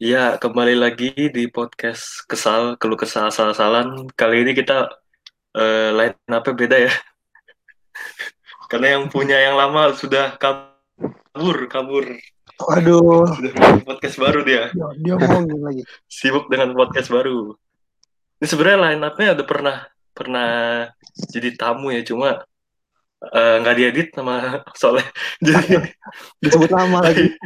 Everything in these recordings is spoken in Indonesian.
Ya, kembali lagi di podcast Kesal, Keluh Kesal Asal-asalan. Kali ini kita uh, line up beda ya. Karena yang punya yang lama sudah kabur, kabur. Waduh. Sudah bikin podcast baru dia. Dia, dia ngomongin lagi. Sibuk dengan podcast baru. Ini sebenarnya line up-nya udah pernah pernah jadi tamu ya, cuma eh, nggak uh, diedit sama Soleh. Jadi disebut nama lagi.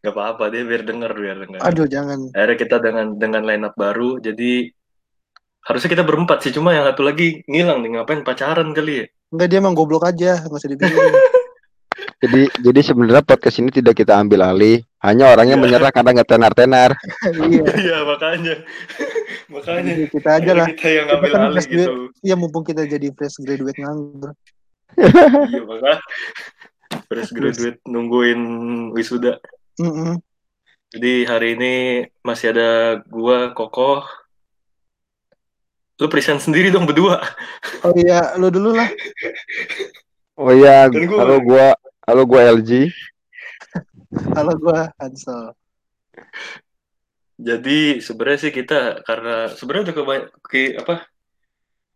Gak apa-apa dia biar denger biar denger. Aduh jangan. Akhirnya kita dengan dengan line up baru jadi harusnya kita berempat sih cuma yang satu lagi ngilang nih ngapain pacaran kali ya? Enggak dia emang goblok aja nggak usah dipikirin. jadi jadi sebenarnya podcast ini tidak kita ambil alih hanya orangnya Iya. menyerah karena nggak tenar tenar iya. Iya makanya makanya Jadi kita aja lah. kita yang Kita ngambil kan alih gitu. Iya mumpung kita jadi fresh graduate nganggur. iya makanya fresh graduate nungguin wisuda. Mm-mm. Jadi hari ini masih ada gua Kokoh. Lu present sendiri dong berdua. Oh iya lu dulu lah. oh iya Dan gua- halo gua halo gua LG Halo gua Hansel. Jadi sebenarnya sih kita karena sebenarnya udah keba- ke apa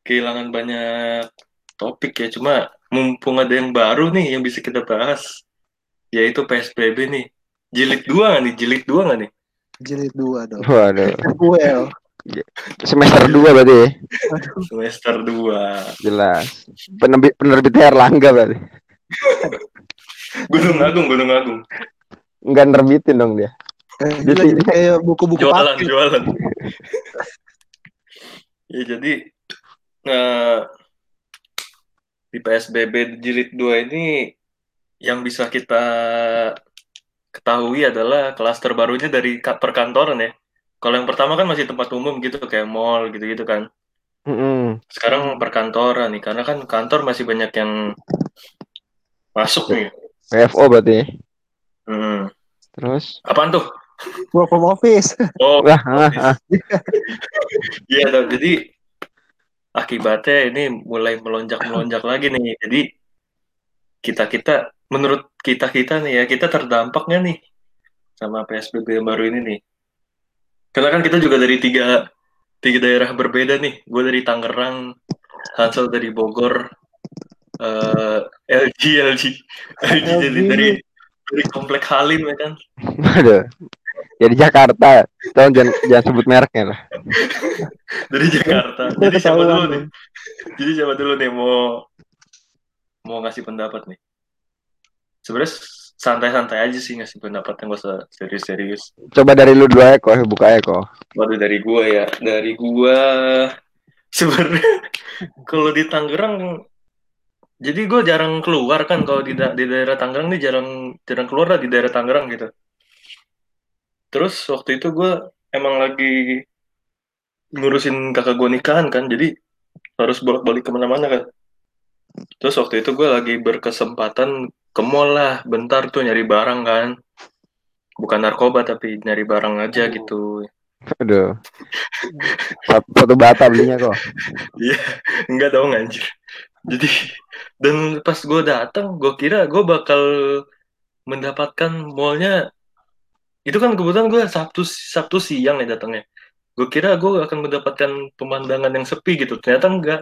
kehilangan banyak topik ya cuma mumpung ada yang baru nih yang bisa kita bahas yaitu PSBB nih jilid dua nggak nih jilid dua nggak nih Jilid dua dong. waduh Well. semester 2 berarti ya? Aduh. semester dua jelas penerbit penerbitnya Erlangga berarti Gunung Agung Gunung Agung nggak nerbitin dong dia Eh, Dia jadi kayak buku-buku jualan paket. jualan ya jadi nah, di PSBB jilid 2 ini yang bisa kita ketahui adalah klaster barunya dari ka- perkantoran ya kalau yang pertama kan masih tempat umum gitu kayak mall gitu-gitu kan Mm-mm. sekarang perkantoran nih karena kan kantor masih banyak yang masuk nih PFO berarti hmm. terus apaan tuh Work from office. oh wah ah, ah. Iya, Dok. jadi akibatnya ini mulai melonjak-melonjak lagi nih. Jadi kita-kita, menurut kita-kita nih ya, kita terdampaknya nih sama PSBB yang baru ini nih. Karena kan kita juga dari tiga, tiga daerah berbeda nih. Gue dari Tangerang, Hansel dari Bogor, eh LG, LG, LG dari, dari, dari Komplek Halim ya kan. waduh jadi Jakarta tolong jangan jangan sebut mereknya lah Dari Jakarta. Jadi siapa dulu nih? Jadi siapa dulu nih mau mau ngasih pendapat nih? Sebenarnya santai-santai aja sih ngasih pendapat yang gak usah serius-serius. coba dari lu dulu aja kok buka aja kok Waduh dari gua ya, dari gua sebenarnya kalau di Tangerang jadi gue jarang keluar kan kalau di, da- di daerah Tangerang nih jarang jarang keluar lah di daerah Tangerang gitu. Terus waktu itu gue emang lagi ngurusin kakak gue nikahan kan, jadi harus bolak-balik ke mana-mana kan. Terus waktu itu gue lagi berkesempatan ke mall lah, bentar tuh nyari barang kan. Bukan narkoba tapi nyari barang aja gitu. aduh Satu- satu bata belinya kok Iya, enggak dong anjir. Jadi dan pas gue datang, gue kira gue bakal mendapatkan mallnya. Itu kan kebetulan gue Sabtu Sabtu siang ya datangnya. Gue kira gue akan mendapatkan pemandangan yang sepi gitu. Ternyata enggak.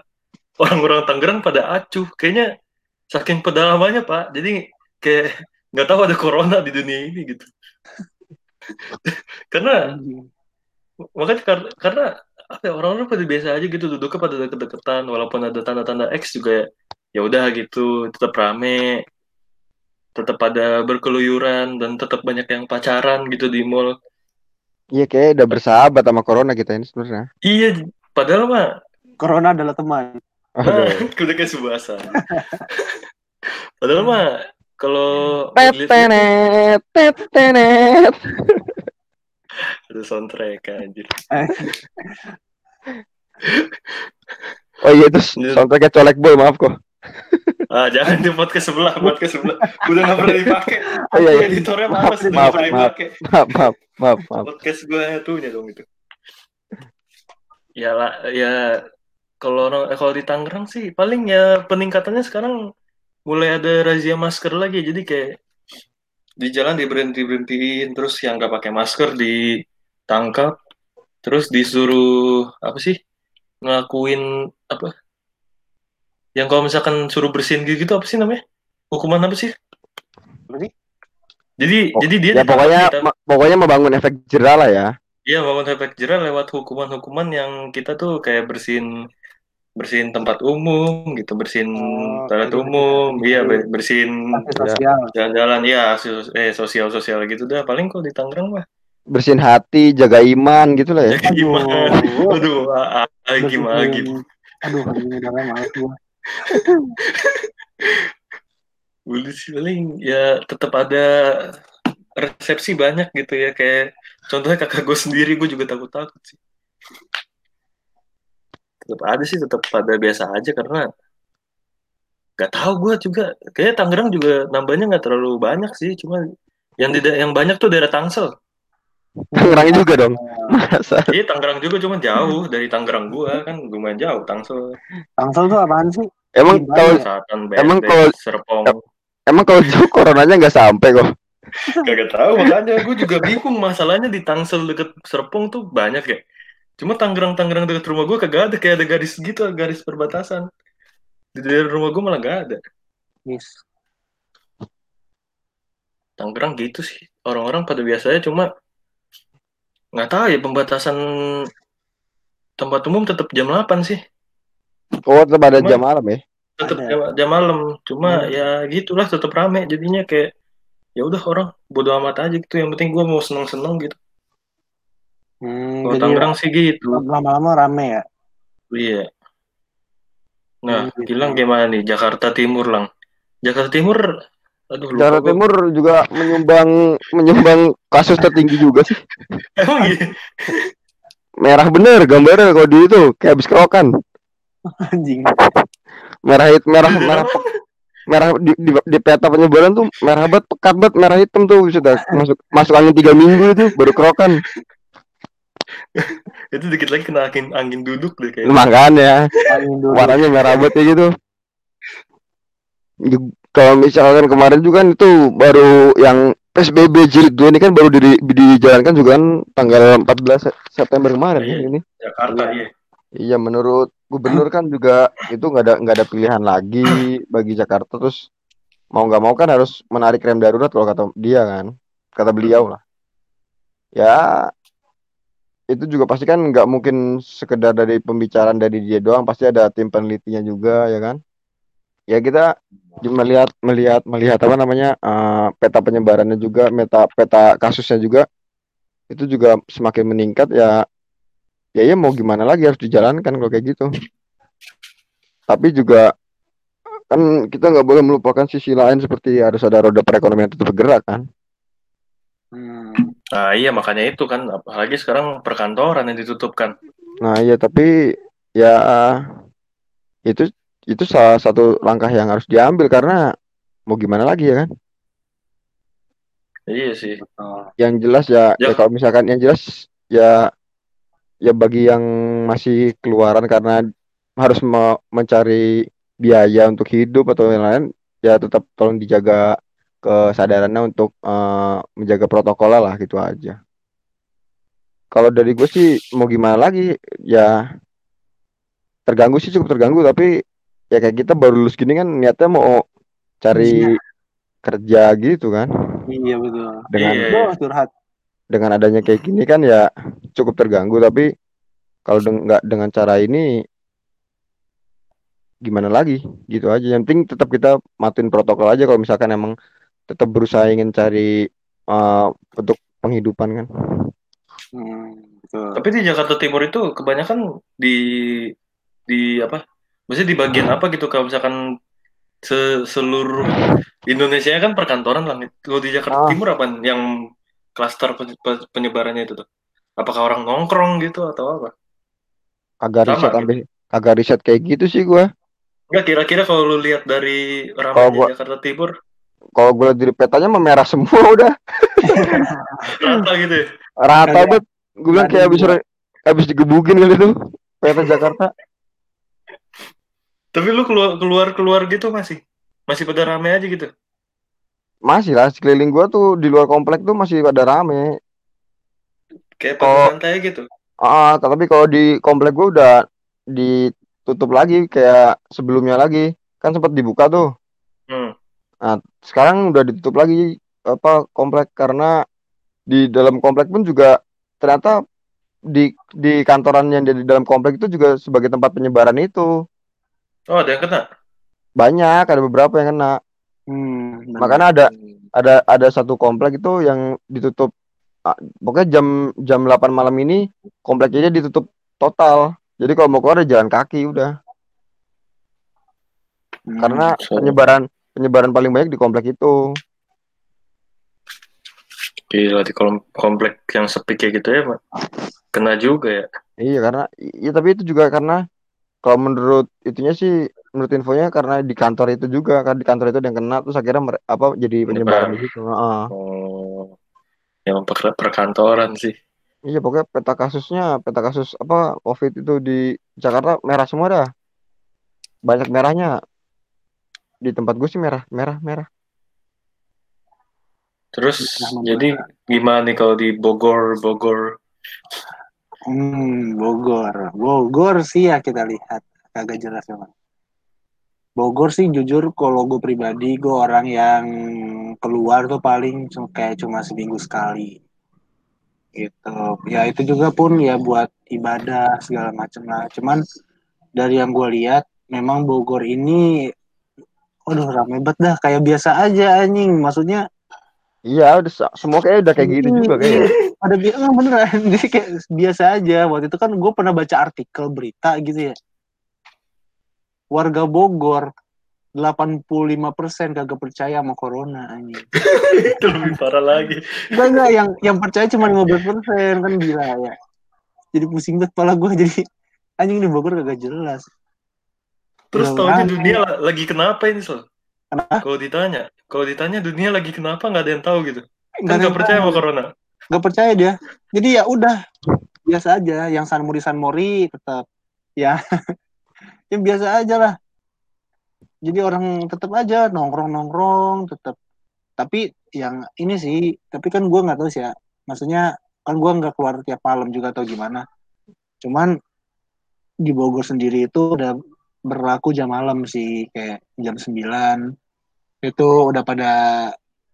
Orang-orang Tangerang pada acuh. Kayaknya saking pedalamannya pak. Jadi kayak nggak tahu ada corona di dunia ini gitu. karena makanya karena, karena apa ya, orang-orang pada biasa aja gitu duduknya pada deket-deketan walaupun ada tanda-tanda X juga ya ya udah gitu tetap rame tetap ada berkeluyuran dan tetap banyak yang pacaran gitu di mall iya kayak udah bersahabat sama corona kita ini sebenarnya iya padahal mah Corona adalah teman. kayak subasa padahal mah kalau tetenet tetenet ada soundtrack anjir. Oh iya terus soundtracknya colek boy maaf kok. Ah jangan di podcast sebelah podcast sebelah. Udah nggak pernah dipakai. Oh iya, iya. editornya udah nggak Maaf, pernah maaf. dipakai. maaf maaf maaf maaf podcast gue tuhnya dong itu. Ya lah ya kalau orang eh, kalau di Tangerang sih paling ya peningkatannya sekarang mulai ada razia masker lagi. Jadi kayak di jalan diberhenti berhentiin terus yang nggak pakai masker ditangkap terus disuruh apa sih ngelakuin apa yang kalau misalkan suruh bersihin gitu apa sih namanya? Hukuman apa sih? Jadi Oh, jadi dia ya pokoknya kita- pokoknya membangun efek jerah lah ya. Iya, bangun efek jerah lewat hukuman-hukuman yang kita tuh kayak bersihin bersihin tempat umum gitu, bersihin Oh, toilet gitu umum, ya. iya ber- bersihin sosial. jalan-jalan, iya sos- eh sosial-sosial gitu dah. Paling kok di Tangerang mah Bersihin hati, jaga iman gitu lah ya. jaga gimana? Aduh. Aduh, ah, ah, gimana gitu. Aduh, udah gua. Sih paling ya tetap ada resepsi banyak gitu ya kayak contohnya kakak gue sendiri gue juga takut-takut sih. Tetap ada sih tetap pada biasa aja karena nggak tahu gue juga kayak Tangerang juga nambahnya nggak terlalu banyak sih cuma yang tidak yang banyak tuh daerah Tangsel. Tangerang juga dong. Masa? Iya Tangerang juga cuma jauh dari Tangerang gua kan lumayan jauh Tangsel. Tangsel tuh apaan sih? Emang kalau Emang kalau- Serpong. emang kalau jauh coronanya nggak sampai kok. Gak tahu makanya gue juga bingung masalahnya di Tangsel deket Serpong tuh banyak ya. Cuma Tangerang Tangerang deket rumah gue kagak ada kayak ada garis gitu garis perbatasan. Di daerah rumah gue malah gak ada. Yes. Tangerang gitu sih orang-orang pada biasanya cuma nggak tahu ya pembatasan tempat umum tetap jam 8 sih. Oh, tetap ada Cuma- jam malam ya. Tetap jam, jam malam. Cuma Hmm. ya gitulah tetap rame jadinya kayak ya udah orang bodo amat aja gitu. Yang penting gue mau seneng-seneng gitu. Hmm, Kalau Tangerang sih gitu. lama-lama rame ya. Iya. Nah, Hmm, gitu. Gilang gimana nih Jakarta Timur lang? Jakarta Timur, aduh lupa Jakarta. Timur juga menyumbang menyumbang kasus tertinggi juga sih. Emang iya? Merah bener gambarnya kalau di itu kayak habis kerokan. Anjing. Merah hit merah merah pe- merah di, di, di peta penyebaran tuh merah banget pekat banget merah hitam tuh sudah masuk masuk angin tiga minggu itu baru kerokan Itu dikit lagi kena angin angin duduk deh kayak. makanya Angin dulu. warnanya merah banget kayak gitu kalau misalkan kemarin juga kan itu baru yang PSBB jilid 2 ini kan baru di, dijalankan juga kan tanggal 14 Se- September kemarin Iya. ini. Jakarta iya. Iya menurut gubernur kan juga itu nggak ada nggak ada pilihan lagi bagi Jakarta terus mau nggak mau kan harus menarik rem darurat kalau kata dia kan kata beliau lah ya itu juga pasti kan nggak mungkin sekedar dari pembicaraan dari dia doang pasti ada tim penelitinya juga ya kan? Ya kita melihat melihat melihat apa namanya eh, peta penyebarannya juga meta peta kasusnya juga itu juga semakin meningkat ya ya ya mau gimana lagi harus dijalankan kalau kayak gitu. Tapi juga kan kita nggak boleh melupakan sisi lain seperti harus ada roda perekonomian tetap bergerak kan? Hmm. Nah iya makanya itu kan apalagi sekarang perkantoran yang ditutupkan. nah iya tapi ya itu itu salah satu langkah yang harus diambil karena mau gimana lagi ya kan Iya sih. Yang jelas ya, ya Ya. kalau misalkan yang jelas ya ya bagi yang masih keluaran karena harus me- mencari biaya untuk hidup atau yang lain ya tetap tolong dijaga kesadarannya untuk eh, menjaga protokol lah gitu aja. Kalau dari gue sih mau gimana lagi ya terganggu sih cukup terganggu tapi ya kayak kita baru lulus gini kan niatnya mau cari kerja gitu kan Iya betul. dengan Iya. Aduh, curhat. dengan adanya kayak gini kan ya cukup terganggu tapi kalau nggak dengan cara ini gimana lagi gitu aja yang penting tetap kita matuin protokol aja kalau misalkan emang tetap berusaha ingin cari uh, untuk penghidupan kan Hmm, betul. Tapi di Jakarta Timur itu kebanyakan di di apa? Maksudnya di bagian apa gitu kalau misalkan se- seluruh Indonesia kan perkantoran lah. Kalau di Jakarta Ah. Timur apa yang klaster pe- pe- penyebarannya itu tuh? Apakah orang nongkrong gitu atau apa? kagak Sama riset gitu. sampai kagak riset kayak gitu sih gua Enggak kira-kira kalau lu lihat dari ramainya gua- Jakarta Timur kalau gue lihat dari petanya mah merah semua udah rata gitu ya. rata banget gue bilang kayak habis Kagak. habis digebukin kali tuh peta Jakarta Tapi lu keluar keluar keluar gitu masih masih pada rame aja gitu. masih lah sekeliling gua tuh di luar komplek tuh masih pada rame. Kayak pada santai gitu. Ah, tapi kalau di komplek gua udah ditutup lagi kayak sebelumnya lagi. Kan sempat dibuka tuh. Hmm. Sekarang udah ditutup lagi apa komplek karena di dalam komplek pun juga ternyata di di kantoran yang di dalam komplek itu juga sebagai tempat penyebaran itu. Oh, ada yang kena. Banyak, ada beberapa yang kena. Hmm. Makanya ada ada ada satu komplek itu yang ditutup ah, pokoknya jam jam 8 malam ini kompleknya ditutup total. Jadi kalau mau keluar ya jalan kaki udah. Hmm, Karena so- penyebaran penyebaran paling banyak di komplek itu. Gila di komplek yang sepi kayak gitu ya, Pak. Kena juga ya. Iya karena iya tapi itu juga karena kalau menurut itunya sih menurut infonya karena di kantor itu juga kan di kantor itu ada yang kena terus akhirnya mere- apa jadi penyebaran di situ. Heeh. Oh. Yang per- perkantoran sih. Iya pokoknya peta kasusnya peta kasus apa COVID itu di Jakarta merah semua dah. Banyak merahnya. Di tempat gue sih merah merah merah. Terus Nah, jadi gimana nih kalau di Bogor, Bogor? Hmm, Bogor. Bogor sih ya kita lihat. Kagak jelas emang. Bogor sih jujur kalau gue pribadi gue orang yang keluar tuh paling kayak cuma seminggu sekali gitu ya itu juga pun ya buat ibadah segala macam lah cuman dari yang gue lihat memang Bogor ini Waduh rame banget dah. Kayak biasa aja anjing. Maksudnya Iya udah se- semua kayak udah kayak gitu juga Iya, kayak. ada biasa beneran. Jadi kayak biasa aja. Waktu itu kan gue pernah baca artikel berita gitu ya. Warga Bogor 85% kagak percaya sama corona anjing. Itu lebih parah lagi. enggak enggak. Yang yang percaya cuma 15% kan gila ya. Jadi pusing banget kepala gue jadi anjing di Bogor kagak jelas Terus Belum taunya rame. dunia la- lagi kenapa ini, Sel? Kenapa? Kalau ditanya, kalau ditanya dunia lagi kenapa nggak ada yang tahu gitu. Nggak Kan nggak percaya sama corona. nggak percaya dia jadi ya udah biasa aja yang San Mori San Mori tetap ya yang biasa aja lah jadi orang tetap aja nongkrong nongkrong tetap tapi yang ini sih tapi kan gue nggak tahu sih ya maksudnya kan gue nggak keluar tiap malam juga atau gimana cuman di Bogor sendiri itu udah berlaku jam malam sih kayak jam 9 itu udah pada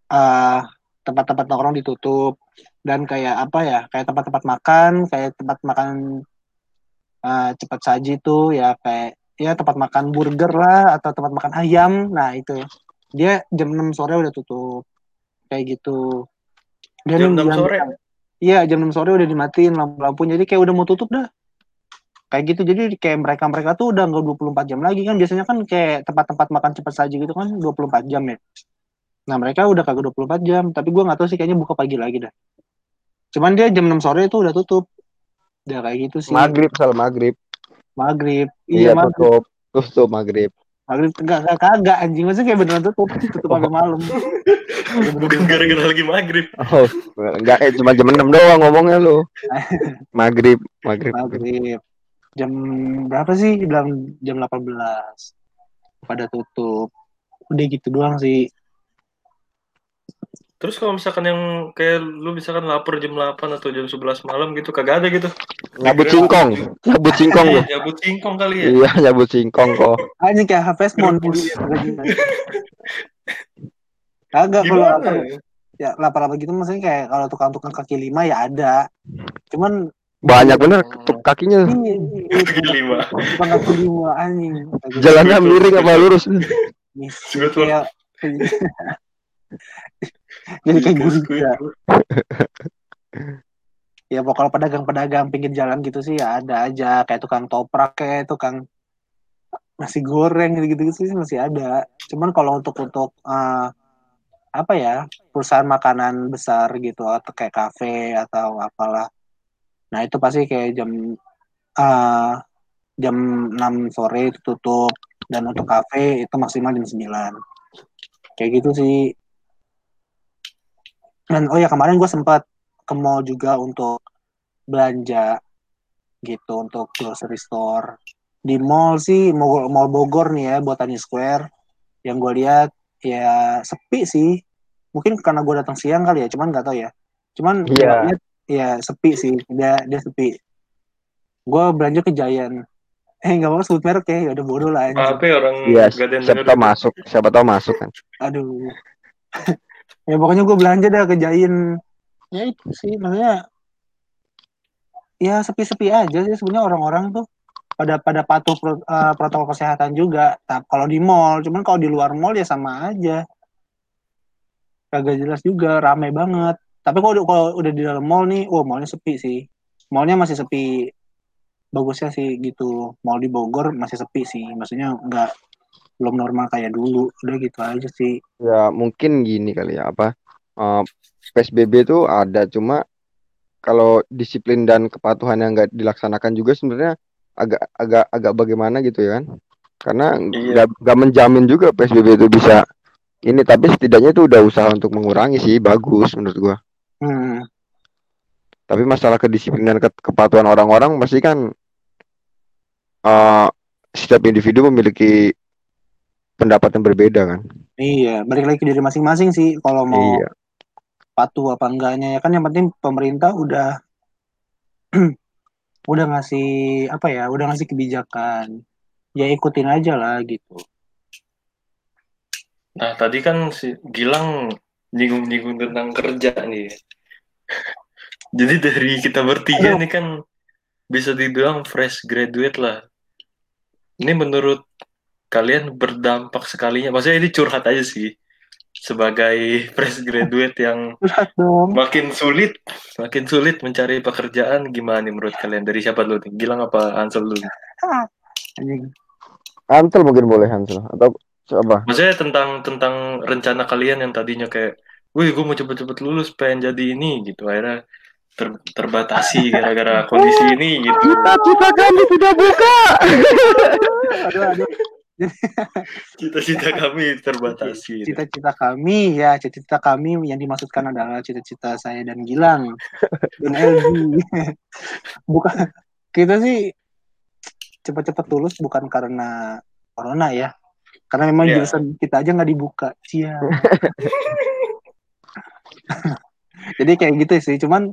eh, tempat-tempat nongkrong ditutup. Dan kayak apa ya kayak tempat-tempat makan kayak tempat makan eh, cepat saji tuh ya kayak ya tempat makan burger lah atau tempat makan ayam. Nah itu. Dia jam 6 sore udah tutup. Kayak gitu. Dan Jam 6 yang- sore? iya jam 6 sore udah dimatiin lampu-lampunya. Jadi kayak udah mau tutup dah kayak gitu jadi kayak mereka mereka tuh udah nggak 24 jam lagi kan biasanya kan kayak tempat-tempat makan cepat saji gitu kan 24 jam ya nah mereka udah kagak 24 jam tapi gua nggak tahu sih kayaknya buka pagi lagi dah cuman dia jam 6 sore itu udah tutup udah kayak gitu sih Maghrib sal maghrib. maghrib Iya iya maghrib tutup tutup maghrib. maghrib kagak kagak kagak anjing maksudnya kayak beneran tutup tutup Oh. sampai malam Bukan gara-gara lagi maghrib. Oh enggak eh cuma jam 6 doang ngomongnya lu. Maghrib maghrib. maghrib jam berapa sih bilang jam 18 pada tutup udah gitu doang sih Terus kalau misalkan yang kayak lu misalkan lapar jam 8 atau jam 11 malam gitu kagak ada gitu. Nyabut singkong. Nyabut singkong lu. Jabut singkong kali ya. Iya nyabut singkong kok. anjing kayak Harvest Moon kagak kalau lapar ya lapar-lapar gitu maksudnya kayak kalau tukang-tukang kaki lima ya ada cuman Banyak bener tuh kakinya. Iya, iya, Kaki lima. kaki lima anjing. Jalannya miring apa lurus? Jadi kayak gurita ya pokoknya pedagang-pedagang pinggir jalan gitu sih ya ada aja. Kayak tukang toprak kayak tukang nasi goreng gitu-gitu sih masih ada. Cuman kalau untuk untuk eh, apa ya perusahaan makanan besar gitu atau kayak kafe atau apalah nah itu pasti kayak jam eh, jam 6 sore itu tutup. Dan untuk kafe itu maksimal jam 9 kayak gitu sih. Dan oh ya kemarin gue sempat ke mall juga untuk belanja gitu untuk grocery store. Di mall sih mall, mall Bogor nih ya Botani Square. Yang gue lihat ya sepi sih. Mungkin karena gue datang siang kali ya cuman nggak tahu ya. Cuman liat, ya sepi sih. Dia dia sepi. Gue belanja ke Giant. Eh nggak mau sebut merek ya. Udah bodoh lah anjing. Apa ya orang Iya, siapa tahu gitu. masuk, siapa tahu masuk kan. aduh. Ya pokoknya gue belanja dah ke Giant. Ya itu sih maksudnya ya sepi-sepi aja sih sebenarnya orang-orang tuh. Pada pada patuh pro- eh, protokol kesehatan juga. Tapi kalau di mall cuman kalau di luar mall ya sama aja. Kagak jelas juga rame banget tapi kalau udah- kalau udah di dalam mall nih oh mallnya sepi sih. Mallnya masih sepi. Bagusnya sih gitu. Mall di Bogor masih sepi sih. Maksudnya nggak belum normal kayak dulu. Udah gitu aja sih. Ya mungkin gini kali ya apa eh, PSBB itu ada. Cuma kalau disiplin dan kepatuhan yang nggak dilaksanakan juga sebenarnya agak agak agak bagaimana gitu ya kan? Karena Iya. nggak nggak menjamin juga PSBB itu bisa ini. Tapi setidaknya itu udah usaha untuk mengurangi sih. Bagus menurut gua. Hmm. Tapi masalah kedisiplinan ke- kepatuhan orang-orang pasti kan eh setiap individu memiliki pendapat yang berbeda kan. Iya, balik lagi ke diri masing-masing sih kalau mau Iya. patuh apa enggaknya ya kan yang penting pemerintah udah udah ngasih apa ya, udah ngasih kebijakan. Ya ikutin aja lah gitu. Nah, tadi kan si Gilang nyinggung-nyinggung tentang kerja nih. Jadi dari kita bertiga Aduh. nih kan bisa dibilang fresh graduate lah. Ini menurut kalian berdampak sekalinya. Maksudnya ini curhat aja sih. Sebagai fresh graduate yang makin sulit, makin sulit mencari pekerjaan. Gimana nih menurut kalian? Dari siapa dulu nih? Gilang apa Ansel dulu? Hansel mungkin boleh Hansel atau apa? Maksudnya tentang tentang rencana kalian yang tadinya kayak, wih gue mau cepet-cepet lulus, pengen jadi ini gitu. Akhirnya ter- terbatasi gara-gara kondisi ini gitu. Cita-cita kami tidak buka. Aduh, aduh. Cita-cita kami terbatasi. gitu. Cita-cita kami ya, cita-cita kami yang dimaksudkan adalah cita-cita saya dan Gilang dan LG. Bukan kita sih cepat-cepat lulus bukan karena corona ya. Karena memang Iya. jurusan kita aja nggak dibuka. Cia. Jadi kayak gitu sih. Cuman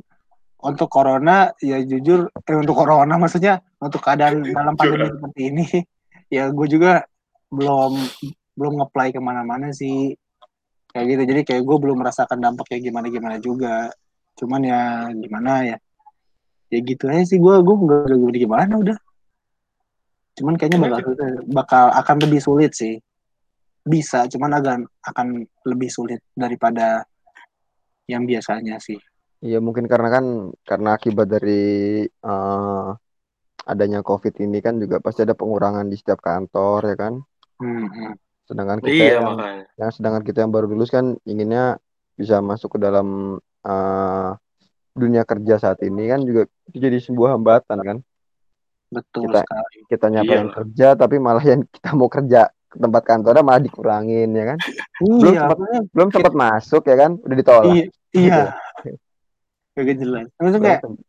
untuk corona ya jujur eh untuk corona maksudnya untuk keadaan dalam pandemi Curhat. seperti ini ya gue juga belum belum ngeplay ke mana-mana sih kayak gitu jadi kayak gue belum merasakan dampaknya gimana gimana juga cuman ya gimana ya ya gitu aja sih gue gue nggak nggak gimana gimana udah cuman kayaknya bakal bakal akan lebih sulit sih bisa cuman akan akan lebih sulit daripada yang biasanya sih Iya mungkin karena kan karena akibat dari eh, adanya COVID ini kan juga pasti ada pengurangan di setiap kantor ya kan. Hmm. Sedangkan kita Iya yang, makanya. yang sedangkan kita yang baru lulus kan inginnya bisa masuk ke dalam eh, dunia kerja saat ini kan juga itu jadi sebuah hambatan kan. betul Kita- sekali Kita nyapain Iya. kerja tapi malah yang kita mau kerja ke tempat kantornya malah dikurangin ya kan. Belum iya sempat belum sempat masuk ya kan udah ditolak. iya iya kagak jelas maksudnya Belum kayak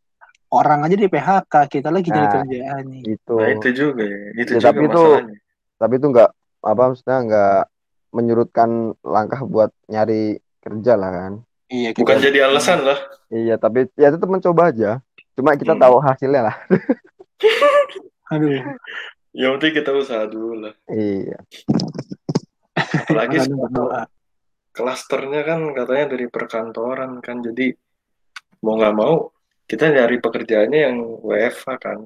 orang aja di PHK kita lagi jadi Nah. kerjaan nih gitu. Nah itu juga ya. Itu Ya, juga tapi itu masalahnya. tapi itu nggak apa maksudnya nggak menyurutkan langkah buat nyari kerja lah kan iya Bukan kita- jadi alasan lah. iya tapi ya tetap mencoba aja cuma kita Hmm. tahu hasilnya lah aduh Yang penting kita usaha dulu lah. iya Apalagi. Klasternya kan katanya dari perkantoran kan. Jadi mau nggak mau kita nyari pekerjaannya yang WFH kan.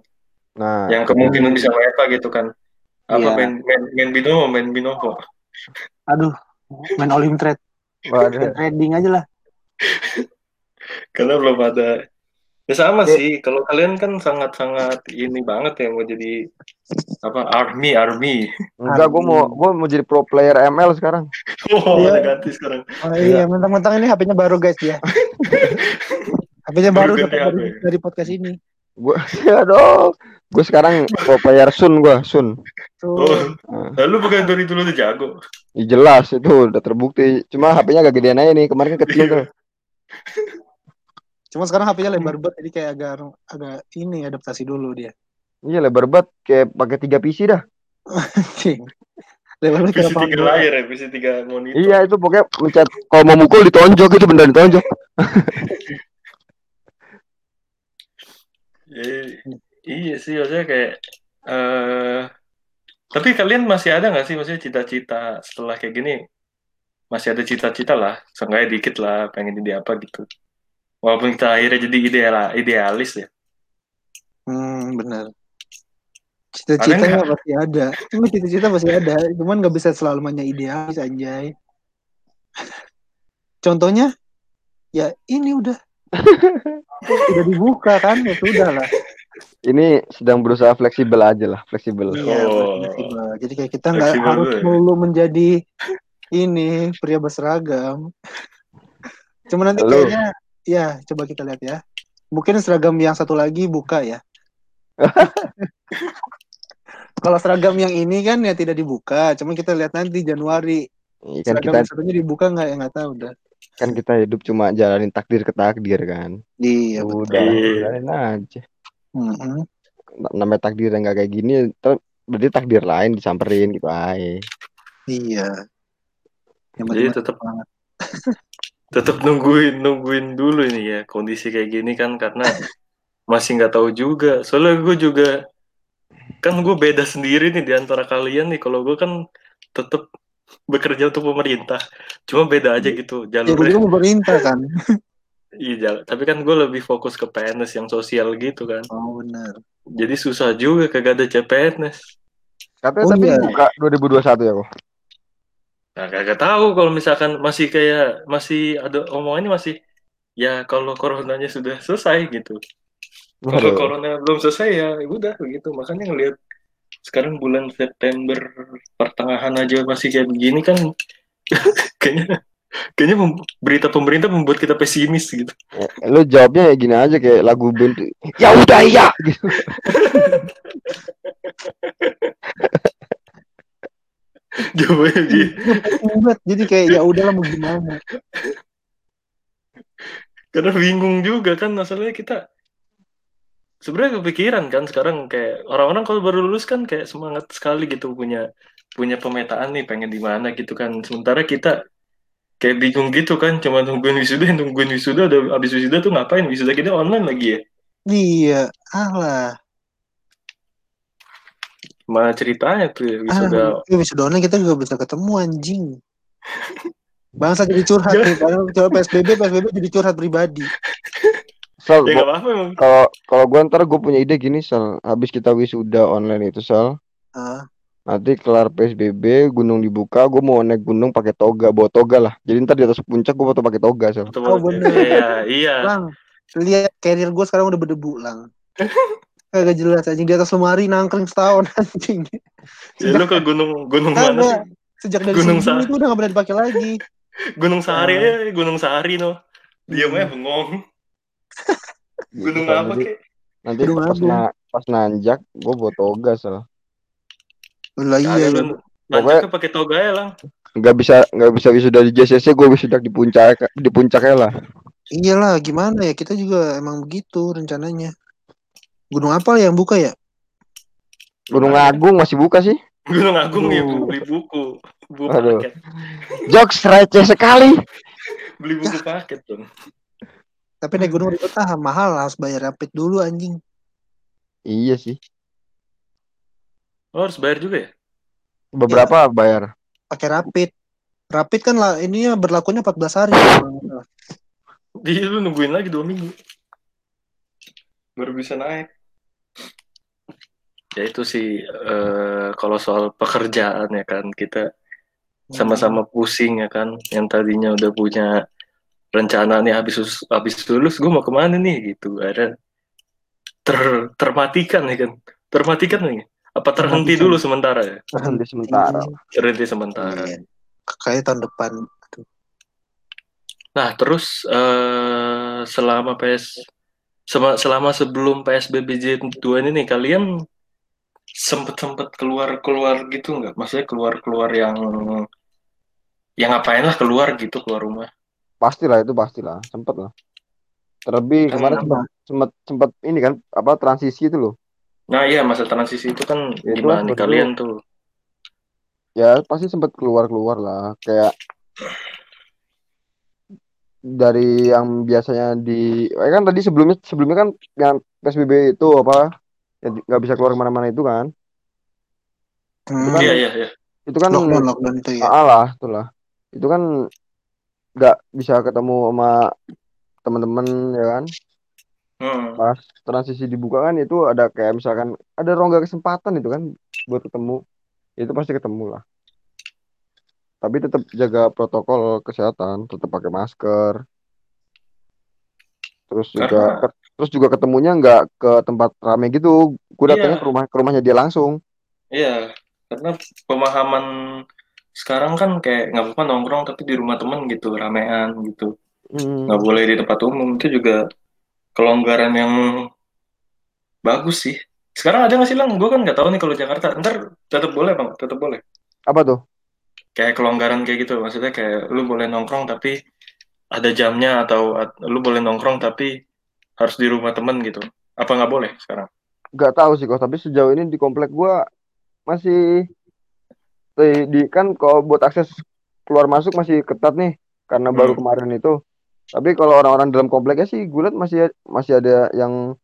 nah Yang kemungkinan bisa WFH gitu kan. Apa Iya. main main main binomo, main binomo. aduh main olim trade trading aja lah Karena belum ada. Ya sama Ya. sih. Kalau kalian kan sangat-sangat ini banget ya mau jadi apa army army. enggak gue mau gue mau jadi pro player ML sekarang Oh, Iya. ganti sekarang. oh iya mentang-mentang ini HP-nya baru guys ya HP-nya baru Baru dari, HP. dari podcast ini gue aduh gue sekarang pro player Sun gue Sun Oh, tuh lalu bukan dari dulu udah jago. Ya, jelas itu udah terbukti cuma HP-nya agak gedean aja nih kemarin kan kecil tuh cuma sekarang HP-nya lebar banget jadi kayak agak agak ini adaptasi dulu dia iya lebar banget kayak pakai tiga PC dah Levelnya kayak PC tiga layar ya, PC tiga monitor. Iya itu pokoknya mencet kalau mau mukul ditonjok itu bener ditonjok. Iya, iya sih, maksudnya kayak eh tapi kalian masih ada nggak sih maksudnya cita-cita setelah kayak gini? Masih ada cita-cita lah, seenggaknya dikit lah, pengen jadi apa gitu. Walaupun kita akhirnya jadi ideal idealis ya. Hmm, benar. Ada Cita-citanya nggak? pasti ada. Cuma cita-cita pasti ada. Cuman nggak bisa selamanya idealis anjay. Contohnya, ya ini udah. udah dibuka kan, ya sudah lah. Ini sedang berusaha fleksibel aja lah, fleksibel. Iya, Oh. fleksibel. Jadi kayak kita nggak harus ya. melulu menjadi ini pria berseragam. Cuma nanti Halo. kayaknya, ya coba kita lihat ya. Mungkin seragam yang satu lagi buka ya. Kalau seragam yang ini kan ya tidak dibuka, cuma kita lihat nanti Januari. Iya, kan Seragam kita yang satunya dibuka nggak ya nggak tahu udah. kan kita hidup cuma jalanin takdir ke takdir kan. Iya betul. Udah jalanin aja. Mm-mm. Namanya takdir yang nggak kayak gini, ter berarti takdir lain disamperin gitu aja. Iya. Yang Jadi penting tetap banget. tetap nungguin nungguin dulu ini ya kondisi kayak gini kan karena masih nggak tahu juga. Soalnya gue juga kan gue beda sendiri nih di antara kalian nih. Kalau gue kan tetap bekerja untuk pemerintah. Cuma beda aja gitu Ya gue jalurnya. juga pemerintah kan. Iya, tapi kan gue lebih fokus ke PNS yang sosial gitu kan. Oh benar. Jadi susah juga kagak ada CPNS. Katanya Oh, tapi iya. buka 2021 ya kok. Nah, kagak tahu kalau misalkan masih kayak masih ada omongannya masih ya kalau coronanya sudah selesai gitu. Kalau corona belum selesai ya udah begitu. Makanya ngelihat sekarang bulan September pertengahan aja masih kayak begini kan kayaknya kayaknya mem- berita pemerintah membuat kita pesimis gitu. Eh, Lu jawabnya ya gini aja kayak lagu band ya udah iya gitu. Jawabannya gitu. Jadi kayak ya udahlah mau gimana. Karena bingung juga kan masalahnya kita sebenarnya kepikiran kan sekarang kayak orang-orang kalau baru lulus kan kayak semangat sekali gitu punya punya pemetaan nih pengen di mana gitu kan. Sementara kita kayak bingung gitu kan cuma nungguin wisuda nungguin wisuda udah habis wisuda tuh ngapain wisuda kita online lagi ya Iya, alah. Mana ceritanya tuh ya, wisuda Ah, ya wisuda online kita juga bisa ketemu anjing. Bangsa jadi curhat nih, padahal coba PSBB, PSBB jadi curhat pribadi. Sal, ya kalau kalau gua ntar gue punya ide gini Sal, habis kita wisuda online itu Sal, Ah, nanti kelar PSBB, gunung dibuka, gue mau naik gunung pakai toga, bawa toga lah. Jadi ntar di atas puncak gue foto pakai toga Sal. Oh, bener. iya iya Lang, lihat carrier gue sekarang udah berdebu, Lang. Kagak jelas anjing di atas lemari nangkring setahun anjing. ya, lu ke gunung gunung mana sih Kagak. Sejak dari Gunung sini Sa- itu udah gak pernah dipakai lagi. gunung sehari Ah. aja gunung sehari no diam Hmm. aja bengong Gitu, gunung apa kek nanti Gunung pas, na- pas nanjak, gue bawa toga Sal. Lah iya, Kagak, iya. lu nanti pakai toga ya lang Nggak bisa nggak bisa wisuda di JCC, gue wisuda di puncak di puncaknya lah. Iyalah, gimana ya? Kita juga emang begitu rencananya. Gunung apa yang buka ya? Gunung Agung masih buka sih. Gunung Agung ya beli buku buku Aduh. paket Jokes receh sekali. beli buku paket dong Tapi naik gunung ribet ah, mahal harus bayar rapid dulu anjing. Iya sih. oh, harus bayar juga ya Beberapa bayar. Pakai rapid. Rapid kan lah ininya berlakunya 14 hari. di lu nungguin lagi dua minggu baru bisa naik ya itu sih eh, kalau soal pekerjaan ya kan kita sama-sama pusing ya kan yang tadinya udah punya rencana nih habis habis lulus gue mau ke mana nih gitu ada ter termatikan ya kan termatikan nih apa terhenti Termatikan. dulu sementara ya Berhenti sementara. terhenti sementara Iya. Kayak tahun depan. nah terus eh, selama PS selama sebelum PSBB Jilid 2 ini nih kalian sempet sempet keluar keluar gitu nggak maksudnya keluar keluar yang yang ngapain lah keluar gitu keluar rumah Pastilah itu pastilah, sempet lah. Terlebih kemarin apa? sempat sempat sempat ini kan apa transisi itu loh. Nah iya masa transisi itu kan Itu gimana nih kalian tuh? ya pasti sempat keluar keluar lah kayak dari yang biasanya di eh kan tadi sebelumnya sebelumnya kan yang PSBB itu apa nggak bisa keluar ke mana-mana itu kan? Hmm, kan- Iya iya iya. itu kan lockdown lockdown itu ya. ah lah itulah. Itu kan nggak bisa ketemu sama teman-teman ya kan? Hmm. pas transisi dibuka kan itu ada kayak misalkan ada rongga kesempatan itu kan buat ketemu. Itu pasti ketemu lah tapi tetap jaga protokol kesehatan tetap pakai masker. Terus juga Karena- terus juga ketemunya nggak ke tempat rame gitu gue datangnya Iya. ke rumah ke rumahnya dia langsung Iya, karena pemahaman sekarang kan kayak nggak apa-apa nongkrong tapi di rumah temen gitu, ramean gitu. Hmm. Nggak boleh di tempat umum itu juga kelonggaran yang bagus sih. Sekarang ada nggak sih lang? Gue kan nggak tahu nih kalau Jakarta. Ntar tetap boleh bang, tetap boleh. apa tuh Kayak kelonggaran kayak gitu, maksudnya kayak lu boleh nongkrong tapi ada jamnya atau at- lu boleh nongkrong tapi harus di rumah temen gitu. Apa nggak boleh sekarang? nggak tahu sih kok tapi sejauh ini di komplek gua masih di, di- kan kalau buat akses keluar masuk masih ketat nih karena baru Hmm. kemarin itu tapi kalau orang-orang dalam kompleknya sih gue liat masih masih ada yang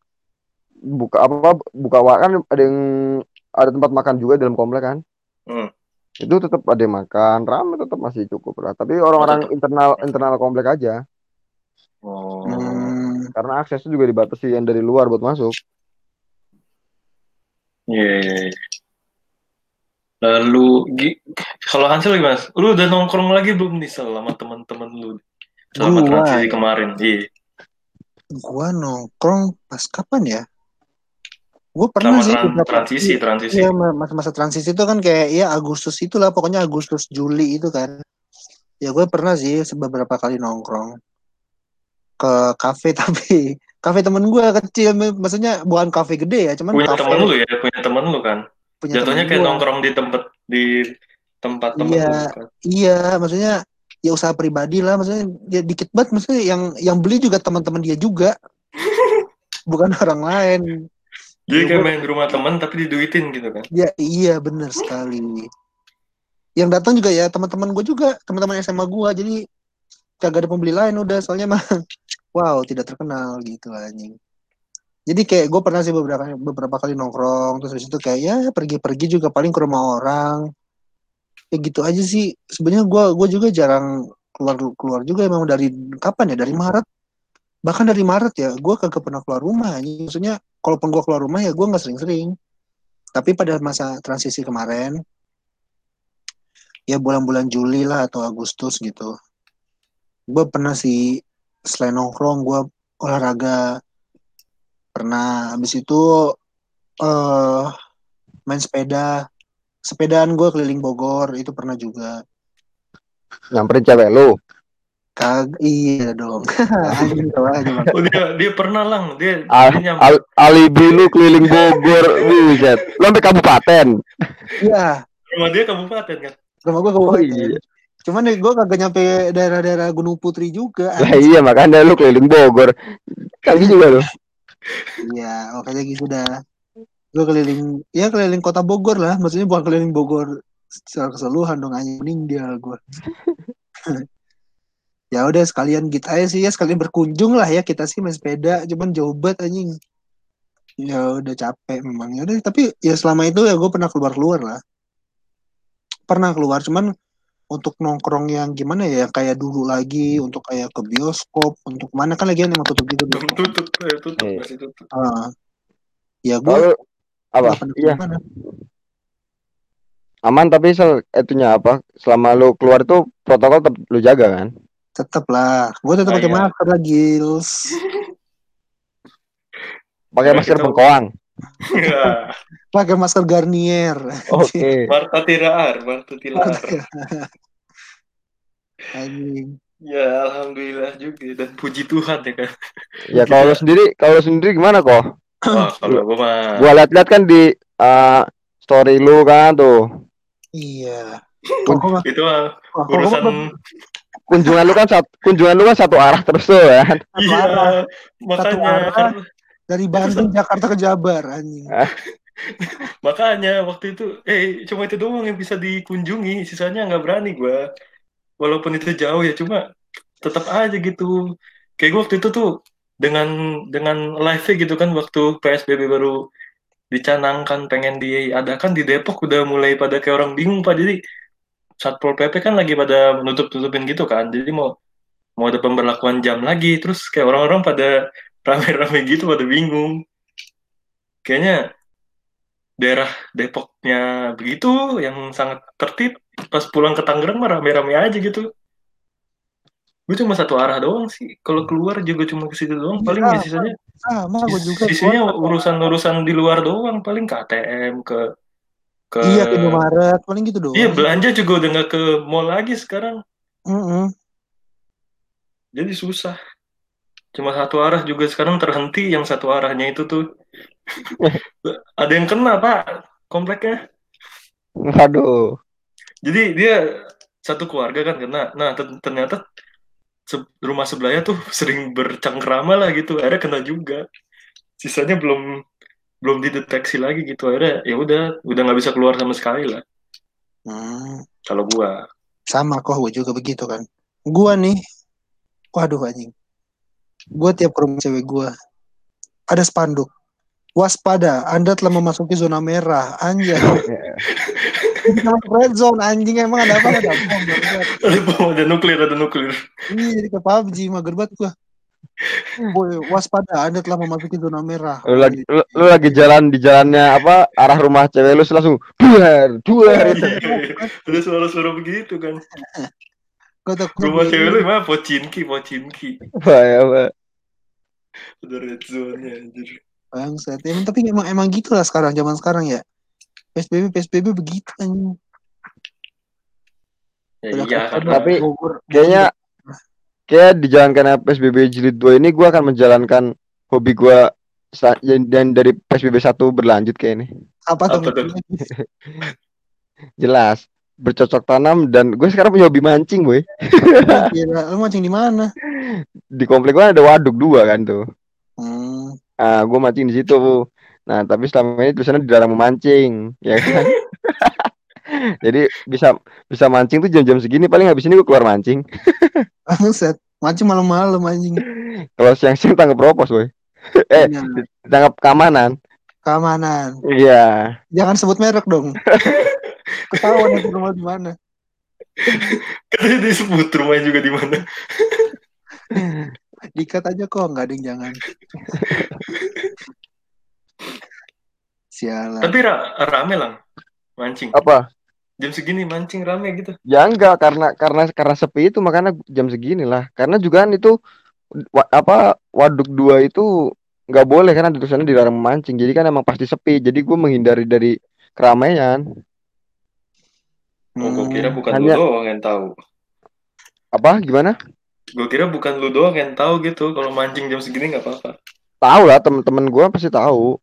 buka apa buka kan ada yang ada tempat makan juga dalam komplek kan Hmm. itu tetap ada yang makan ramai tetap masih cukup lah tapi orang-orang internal internal komplek aja Oh. Hmm, karena aksesnya juga dibatasi yang dari luar buat masuk Iya, iya, iya. Lalu, kalau Hansel gimana? Lu udah nongkrong lagi belum nih selama teman-teman lu? Selama Gua. transisi kemarin, iya. gua nongkrong pas kapan ya? Gua pernah Sama sih tran- beberapa- transisi, transisi. Iya, ma- masa-masa transisi itu kan kayak ya Agustus itulah pokoknya Agustus Juli itu kan. Ya gue pernah sih beberapa kali nongkrong ke kafe tapi kafe temen gue kecil maksudnya bukan kafe gede ya cuman Punya kafe temen lu ya, punya temen lu kan? punya Jatuhnya kayak gua. nongkrong di tempat di tempat temen Iya. lu kan? Iya, maksudnya ya usaha pribadi lah, maksudnya ya dikit banget, maksudnya yang yang beli juga teman-teman dia juga, bukan orang lain. Jadi Ya, kayak gua- main di rumah temen tapi diduitin gitu kan? Ya iya bener sekali. Yang datang juga ya teman-teman gue juga, teman-teman SMA gue, jadi kagak ada pembeli lain udah, soalnya mah wow tidak terkenal gitu anjing. Jadi kayak gue pernah sih beberapa beberapa kali nongkrong, terus habis itu kayak ya pergi-pergi juga paling ke rumah orang. Ya gitu aja sih. Sebenarnya gue gua juga jarang keluar keluar juga emang dari kapan ya? Dari Maret. Bahkan dari Maret ya, gue kagak pernah keluar rumah. Maksudnya kalaupun gue keluar rumah ya gue nggak sering-sering. Tapi pada masa transisi kemarin, ya bulan-bulan Juli lah atau Agustus gitu, gue pernah sih selain nongkrong gue olahraga. Pernah. Habis itu eh main sepeda. Sepedaan gue keliling Bogor itu pernah juga. Nyamperin cewek lu? Kag iya dong. Oh dia dia pernah lang, dia, Al- dia al- alibi lu keliling Bogor buset. Lu sampai kabupaten? Iya. Rumah dia kabupaten kan? rumah gue oh kabupaten iya cuman nih gue kagak nyampe daerah-daerah Gunung Putri juga lah iya makanya lu keliling Bogor kali juga lu Iya, makanya gitu dah. Gue keliling, ya keliling kota Bogor lah. Maksudnya bukan keliling Bogor secara keseluruhan dong, anjing meninggal gue. ya udah sekalian kita aja sih ya, sekalian berkunjung lah ya kita sih main sepeda, cuman jauh banget anjing. Ya udah capek memang ya udah, tapi ya selama itu ya gue pernah keluar-keluar lah. Pernah keluar, cuman untuk nongkrong yang gimana ya, yang kayak dulu lagi, untuk kayak ke bioskop, untuk mana kan lagi emang tutup juga. Belum tutup, eh, tutup, Iya. masih tutup. Ah. ya gue Lalu apa iya aman tapi sel itunya apa selama lu keluar itu protokol tetap lu jaga kan Tetep lah. Gue tetap Ah, pakai iya. masker lah, Gils. pakai Ya, masker Ya, Pakai masker Garnier. oke Marta Tiraar, Marta Tiraar. Anjing. Ya, alhamdulillah juga dan puji Tuhan ya kan. ya kalau sendiri kalau sendiri gimana kok Wah, kalau gue mah gua liat-liat kan di eh, story lu kan tuh Iya. Itu mah urusan kunjungan lu kan satu kunjungan lu kan satu arah terus tuh ya kan iya arah. makanya arah. karena- dari Bandung Jakarta ke Jabar anjing. Makanya waktu itu, eh cuma itu doang yang bisa dikunjungi, sisanya nggak berani gua. Walaupun itu jauh ya, cuma tetap aja gitu. Kayak gua waktu itu tuh dengan dengan live gitu kan waktu PSBB baru dicanangkan pengen diadakan di Depok udah mulai pada kayak orang bingung pak jadi satpol pp kan lagi pada menutup tutupin gitu kan jadi mau mau ada pemberlakuan jam lagi terus kayak orang-orang pada rame-rame gitu pada bingung. Kayaknya daerah Depoknya begitu yang sangat tertib. Pas pulang ke Tangerang mah rame-rame aja gitu. Gue cuma satu arah doang sih. Kalau keluar juga cuma ke situ doang paling ya Iya, sisanya sama gue juga sisanya urusan-urusan di luar doang paling ke ATM ke ke Iya ke Indomaret paling gitu doang. iya belanja juga udah nggak ke mall lagi sekarang. Mm-mm. jadi susah cuma satu arah juga sekarang terhenti yang satu arahnya itu tuh. Ada yang kena pak kompleknya. Waduh. jadi dia satu keluarga kan kena. Nah ter- ternyata se- rumah sebelahnya tuh sering bercengkrama lah gitu. Akhirnya kena juga. Sisanya belum belum dideteksi lagi gitu. Akhirnya ya udah udah nggak bisa keluar sama sekali lah. Hmm, kalau gua. Sama kok gue juga begitu kan. Gua nih, waduh anjing. Gua tiap ke rumah cewek gua ada spanduk. Waspada, Anda telah memasuki zona merah. Anjay. Kita masuk red zone anjing emang ada apa ada bom. bangsat. ada bom ada nuklir ada nuklir Iya jadi ke PUBG mager banget gua. Boy, waspada, Anda telah memasuki zona merah. Lu lagi lu, lu lagi jalan di jalannya apa arah rumah cewek lu langsung duar duar itu. Ada suara-suara begitu kan Gua takutnya rumah cewek lu mah pocinki pocinki Wah, ya, Pak. ada red zone-nya anjir Bangsat. Emang tapi emang emang gitu lah sekarang zaman sekarang ya. PSBB PSBB begitu anjing. ya Udah iya Tapi. Kayaknya kayak dijalankan PSBB jilid 2 ini gua akan menjalankan hobi gua sa- dan dari PSBB 1 berlanjut kayak ini. Apa tuh? Jelas bercocok tanam dan gue sekarang punya hobi mancing, boy. Gila, lu mancing di mana? Di komplek gua ada waduk dua kan tuh. Hmm. Ah, gue mancing di situ. Nah, tapi selama ini tulisannya dilarang memancing, ya kan? Jadi bisa bisa mancing tuh jam-jam segini paling habis ini gue keluar mancing. Bangsat. Mancing malam-malam anjing. Kalau siang-siang tangkap propos, boy. eh, Nah, tangkap keamanan. keamanan. Iya. Jangan sebut merek dong. Ketahuan itu rumah di mana. katanya disebut rumahnya juga di mana Dikat aja kok, nggak ada yang jangan. Sialan. tapi ra- rame lah mancing Apa? jam segini mancing rame gitu Ya enggak karena karena karena sepi itu makanya jam segini lah. Karena juga kan itu wa- apa waduk dua itu nggak boleh karena tulisannya dilarang memancing. Jadi kan emang pasti sepi. Jadi gue menghindari dari keramaian. Oh gue Hmm. kira bukan Hanya- lu doang yang tahu Apa gimana? gue kira bukan lu doang yang tahu gitu kalau mancing jam segini nggak apa-apa Tahu lah temen-temen gue pasti tahu.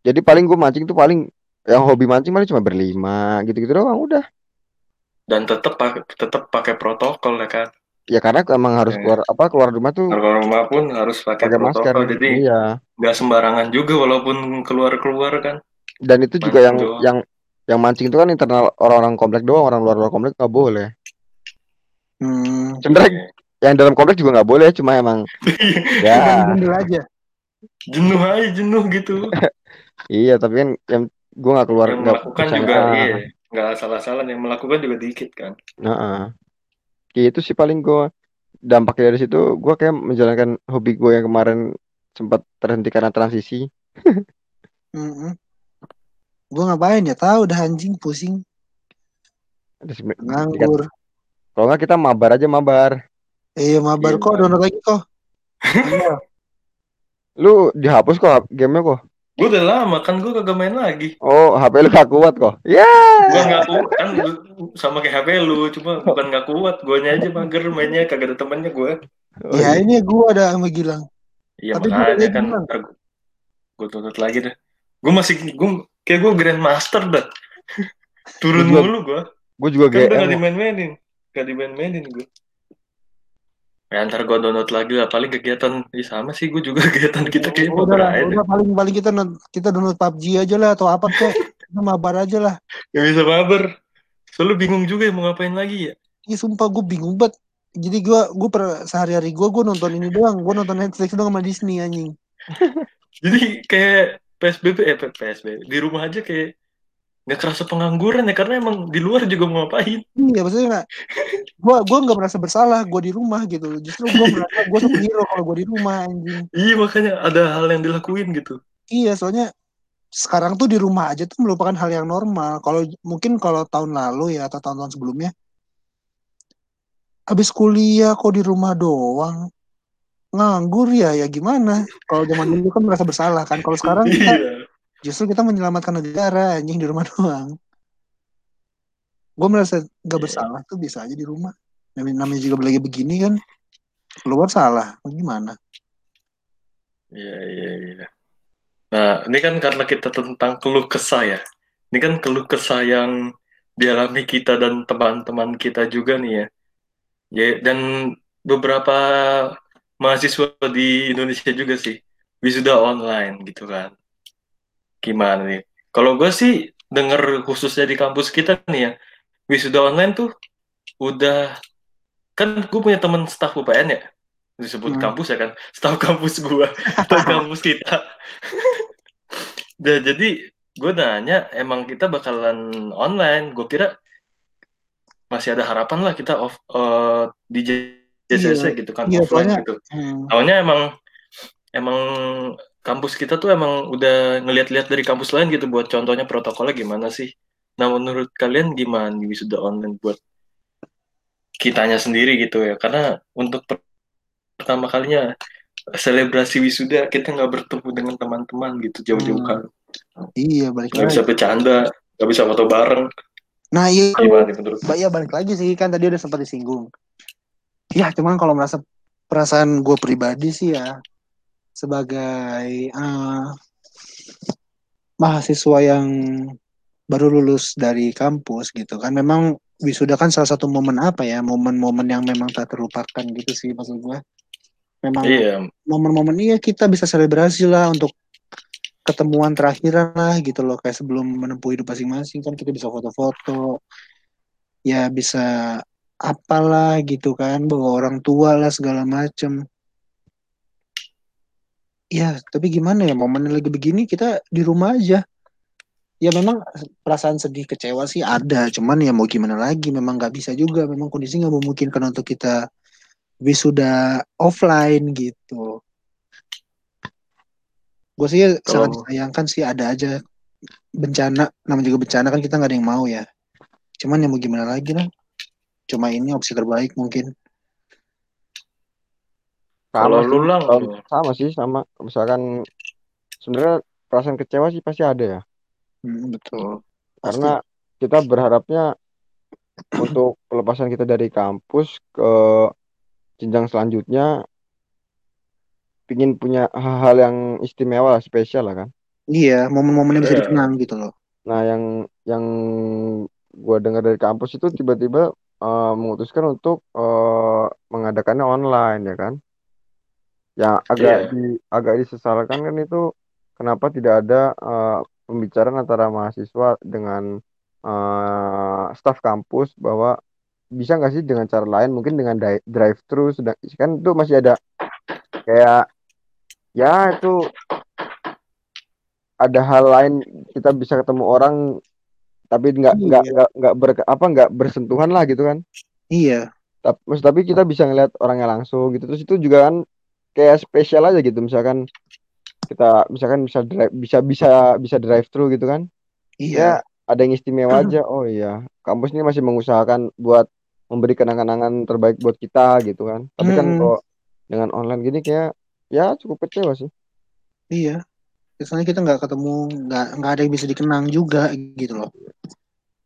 Jadi paling gue mancing tuh paling yang hobi mancing paling cuma berlima gitu-gitu doang udah. dan tetap pakai tetap pakai protokol ya kan Ya karena emang harus Eh. keluar apa keluar rumah tuh kalau rumah pun harus pakai pakai masker. protokol jadi Iya. nggak sembarangan juga walaupun keluar keluar kan Dan itu juga Mancing yang doang. yang yang mancing itu kan internal orang-orang komplek doang, orang luar-luar komplek nggak boleh. Hmm. Sebenarnya yang dalam komplek juga nggak boleh, cuma emang ya Bandel aja. jenuh aja jenuh gitu iya tapi kan yang gue nggak keluar yang nggak melakukan percaya. juga iya nggak salah-salah yang melakukan juga dikit kan Heeh. Kayak itu sih paling gue dampaknya dari situ gue kayak menjalankan hobi gue yang kemarin sempat terhenti karena transisi. Hmm. Gue ngapain ya? Tahu udah anjing pusing, nganggur. Kalau nggak kita mabar aja mabar. Eh, mabar Iya, kok, download lagi kok. Iya. Lu dihapus kok gamenya kok. gue udah lama kan gue kagak main lagi Oh HP lu gak kuat kok. Ya. gue nggak kuat kan sama kayak HP lu cuma bukan nggak kuat guanya aja mager mainnya kagak ada temennya gue Oh, ya iya. ini gue ada sama Gilang. iya makanya kan gue tuntut lagi deh gue masih gue kayak gue grandmaster dah turun Gua juga- mulu gue Gue juga kan udah GM. gak dimain-mainin gak dimain-mainin gue Ya ntar gue download lagi lah. Paling kegiatan, Ih, sama sih gue juga kegiatan kita kayak udah mabar lah, aja. udah paling paling kita kita download PUBG aja lah atau apa kek. Kita mabar aja lah. Gak bisa mabar. Soalnya bingung juga ya mau ngapain lagi ya. Ih sumpah gue bingung banget. Jadi gue gue per sehari-hari gue gue nonton ini doang. Gue nonton Netflix doang sama Disney anjing. Jadi kayak PSBB, eh PSBB. Di rumah aja kayak nggak kerasa pengangguran ya. Karena emang di luar juga mau ngapain. Iya maksudnya nggak. Gue gue nggak merasa bersalah. Gue di rumah gitu. Justru gue merasa gue superhero kalau gue di rumah anjing. Iya makanya ada hal yang dilakuin gitu. Iya soalnya sekarang tuh di rumah aja tuh merupakan hal yang normal. Kalau mungkin kalau tahun lalu ya atau tahun-tahun sebelumnya, habis kuliah kok di rumah doang nganggur ya ya gimana? Kalau zaman dulu kan merasa bersalah kan. Kalau sekarang kita Iya. justru kita menyelamatkan negara anjing di rumah doang. Gue merasa gak Iya. bersalah tuh bisa aja di rumah. Namanya namanya juga lagi begini kan. Keluar salah, gimana? Iya, iya, iya. Nah, ini kan karena kita tentang keluh kesah ya. Ini kan keluh kesah yang dialami kita dan teman-teman kita juga nih ya. Ya, dan beberapa mahasiswa di Indonesia juga sih. Wisuda online gitu kan. Gimana nih? Kalau gue sih denger khususnya di kampus kita nih ya. Wisuda online tuh udah kan gue punya teman staf UPN ya disebut Hmm. kampus ya kan staf kampus gue staf kampus kita Nah, jadi gue nanya emang kita bakalan online gue kira masih ada harapan lah kita off eh, di JCC gitu kan Iya, offline soalnya- gitu Hmm. Tahunya emang emang kampus kita tuh emang udah ngeliat-liat dari kampus lain gitu buat contohnya protokolnya gimana sih. Nah menurut kalian gimana wisuda online buat kitanya sendiri gitu ya? Karena untuk per- pertama kalinya selebrasi wisuda kita nggak bertemu dengan teman-teman gitu jauh-jauhan, Iya, balik lagi. bisa bercanda, nggak bisa foto bareng. Nah, iya Gimana nih menurut? Ba- ya balik lagi sih kan tadi udah sempat disinggung. Ya cuman kalau merasa perasaan gue pribadi sih ya sebagai eh, mahasiswa yang baru lulus dari kampus gitu kan memang wisuda kan salah satu momen apa ya momen-momen yang memang tak terlupakan gitu sih maksud gue memang Iya, momen-momen iya kita bisa selebrasi lah untuk ketemuan terakhir lah gitu loh kayak sebelum menempuh hidup masing-masing kan kita bisa foto-foto ya bisa apalah gitu kan bawa orang tua lah segala macem. Ya tapi gimana ya momennya lagi begini kita di rumah aja. Ya memang perasaan sedih kecewa sih ada cuman ya mau gimana lagi memang nggak bisa juga. Memang kondisi nggak memungkinkan untuk kita wisuda offline gitu. Gue sih sangat Kalau- disayangkan sih ada aja bencana namanya juga bencana kan kita nggak ada yang mau ya. Cuman ya mau gimana lagi lah cuma ini opsi terbaik mungkin. Kalau lu lang, sama sih sama. Misalkan sebenarnya perasaan kecewa sih pasti ada ya. Hmm, betul. Pasti. karena kita berharapnya untuk pelepasan kita dari kampus ke jenjang selanjutnya pingin punya hal-hal yang istimewa lah spesial lah kan. Iya momen-momennya bisa Iya. dikenang gitu loh. Nah yang yang gua dengar dari kampus itu tiba-tiba eh, memutuskan untuk eh, mengadakannya online ya kan? Yang agak Iya. di agak disesalkan kan itu kenapa tidak ada eh, pembicaraan antara mahasiswa dengan eh, staf kampus bahwa bisa nggak sih dengan cara lain? Mungkin dengan drive thru sedang kan itu masih ada. Kayak ya itu ada hal lain kita bisa ketemu orang tapi nggak Iya. nggak nggak nggak ber, apa nggak bersentuhan lah gitu kan. Iya. Tapi tapi kita bisa ngeliat orangnya langsung gitu. Terus itu juga kan kayak spesial aja gitu misalkan kita misalkan bisa drive bisa bisa bisa drive thru gitu kan. Iya. Ya ada yang istimewa aja. Oh iya. Kampus ini masih mengusahakan buat memberi kenang-kenangan terbaik buat kita gitu kan. Tapi kan Mm-mm. kalau dengan online gini kayak ya cukup kecewa sih. Iya Soalnya kita nggak ketemu nggak nggak ada yang bisa dikenang juga gitu loh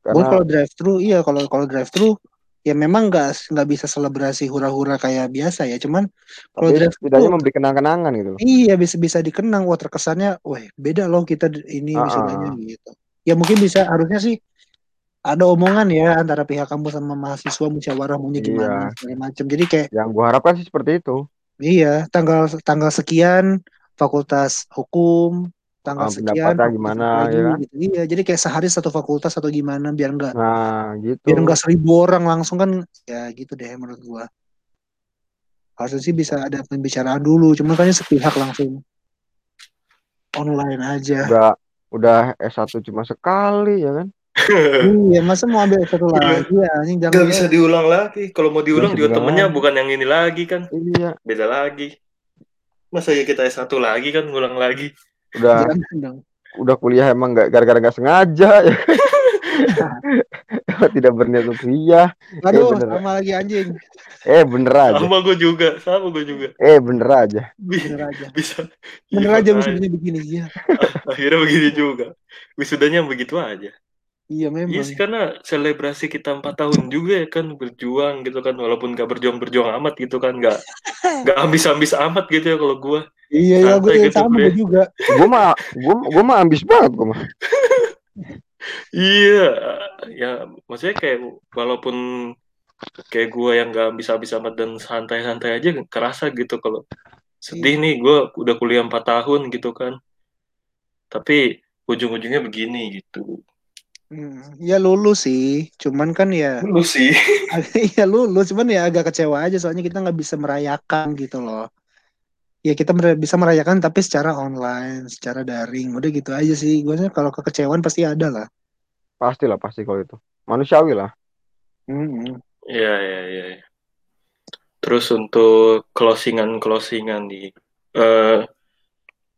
karena kalau drive thru iya kalau kalau drive thru ya memang nggak nggak bisa selebrasi hura-hura kayak biasa ya cuman kalau drive setidaknya memberi kenang-kenangan gitu iya bisa bisa dikenang wah terkesannya wah beda loh kita ini Ah, wisudanya ah. gitu ya mungkin bisa harusnya sih ada omongan ya antara pihak kampus sama mahasiswa musyawarah maunya gimana Iya. segala macam. Jadi kayak Yang gua harapkan sih seperti itu. iya tanggal tanggal sekian fakultas hukum, tanggal Ah, sekian gimana, lagi ya kan? gitu. Iya, jadi kayak sehari satu fakultas atau gimana biar enggak Nah, gitu. biar enggak seribu orang langsung kan ya gitu deh menurut gua. Harusnya sih bisa ada pembicaraan dulu, cuma kan sepihak langsung online aja. Udah udah S1 cuma sekali ya kan? Iya, masa mau ambil satu Iya. lagi ya? Anjing jangan Gak bisa diulang lagi. Kalau mau diulang juga diulang temennya bukan yang ini lagi kan. Iya, Beda lagi. Masa ya kita S1 lagi kan ngulang lagi. udah jangan udah kuliah emang nggak gara-gara nggak sengaja ya. Tidak berniat untuk kuliah. Aduh, bener. sama lagi anjing. Eh bener aja. Sama gue juga. Sama gue juga. Eh bener aja. Bener aja. Bisa. Bener Iya, aja makanya. wisudanya begini ya. Akhirnya begini juga. Wisudanya begitu aja. Iya memang. Iya sih karena selebrasi kita empat tahun juga ya kan berjuang gitu kan walaupun gak berjuang-berjuang amat gitu kan nggak nggak ambis-ambis amat gitu ya kalau gua Iya ya gue santai gitu, sama gue juga. Gue mah gue gue mah ambis banget gue mah. iya ya maksudnya kayak walaupun kayak gua yang nggak ambis-ambis amat dan santai-santai aja kerasa gitu kalau sedih nih gua udah kuliah empat tahun gitu kan tapi ujung-ujungnya begini gitu Hmm, ya lulus sih, cuman kan ya, lu sih ya lulus, cuman ya agak kecewa aja soalnya kita nggak bisa merayakan gitu loh. Ya kita mer- bisa merayakan tapi secara online, secara daring, udah gitu aja sih. Gue kalau kekecewaan pasti ada lah. Pasti lah pasti kalau itu. Manusiawi lah. Hmm. Iya, iya, iya. iya. Terus untuk closingan-closingan nih, eh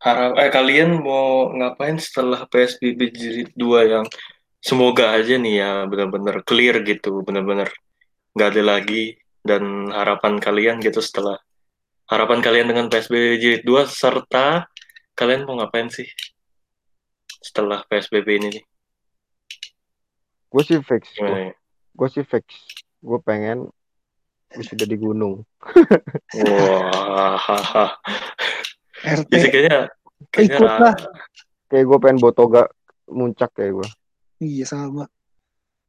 harap eh kalian mau ngapain setelah PSBB jilid 2 yang semoga aja nih ya benar-benar clear gitu, benar-benar nggak ada lagi dan harapan kalian gitu setelah harapan kalian dengan PSBB jilid 2 serta kalian mau ngapain sih setelah PSBB ini nih? Gue sih fix. Gimana ya? Gue sih fix. Gue pengen wisuda di gunung. Wah, Jadi kayaknya kayaknya Ikut lah. Kayak gue pengen botoga muncak kayak gue. Iya sama.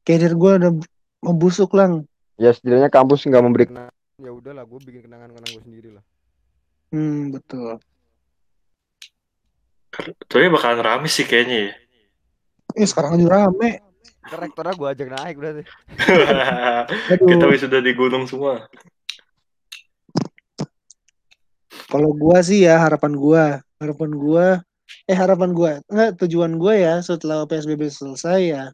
Karir gue udah membusuk lang. Ya setidaknya kampus nggak memberi kenangan. Ya udahlah, gue bikin kenangan-kenangan gue sendiri lah. Hmm betul. Tapi bakalan rame sih kayaknya ya. Eh sekarang aja rame. Rektornya gue ajak naik berarti. Kita sudah di gunung semua. Kalau gua sih ya harapan gua, harapan gua, eh harapan gua, enggak tujuan gua ya setelah PSBB selesai ya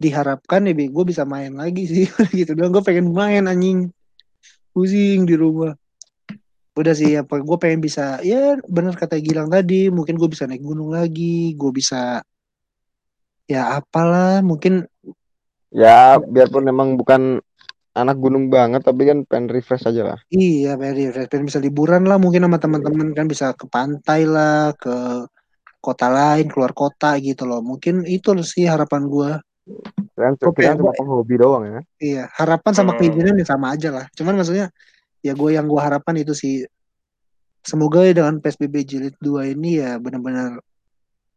diharapkan ya gue bisa main lagi sih gitu doang. Gue pengen main anjing. Pusing di rumah. Udah sih apa gue pengen bisa ya bener kata Gilang tadi mungkin gue bisa naik gunung lagi gue bisa ya apalah mungkin Ya biarpun memang bukan anak gunung banget, tapi kan pengen refresh aja lah. Iya, pengen refresh, pengen bisa liburan lah mungkin sama teman-teman kan bisa ke pantai lah, ke kota lain, keluar kota gitu loh. Mungkin itu sih harapan gua. Kalian, cuma penghobi doang ya. Iya, harapan sama Hmm. keinginan ya sama aja lah. Cuman maksudnya ya gue yang gua harapkan itu sih semoga ya dengan PSBB jilid 2 ini ya benar-benar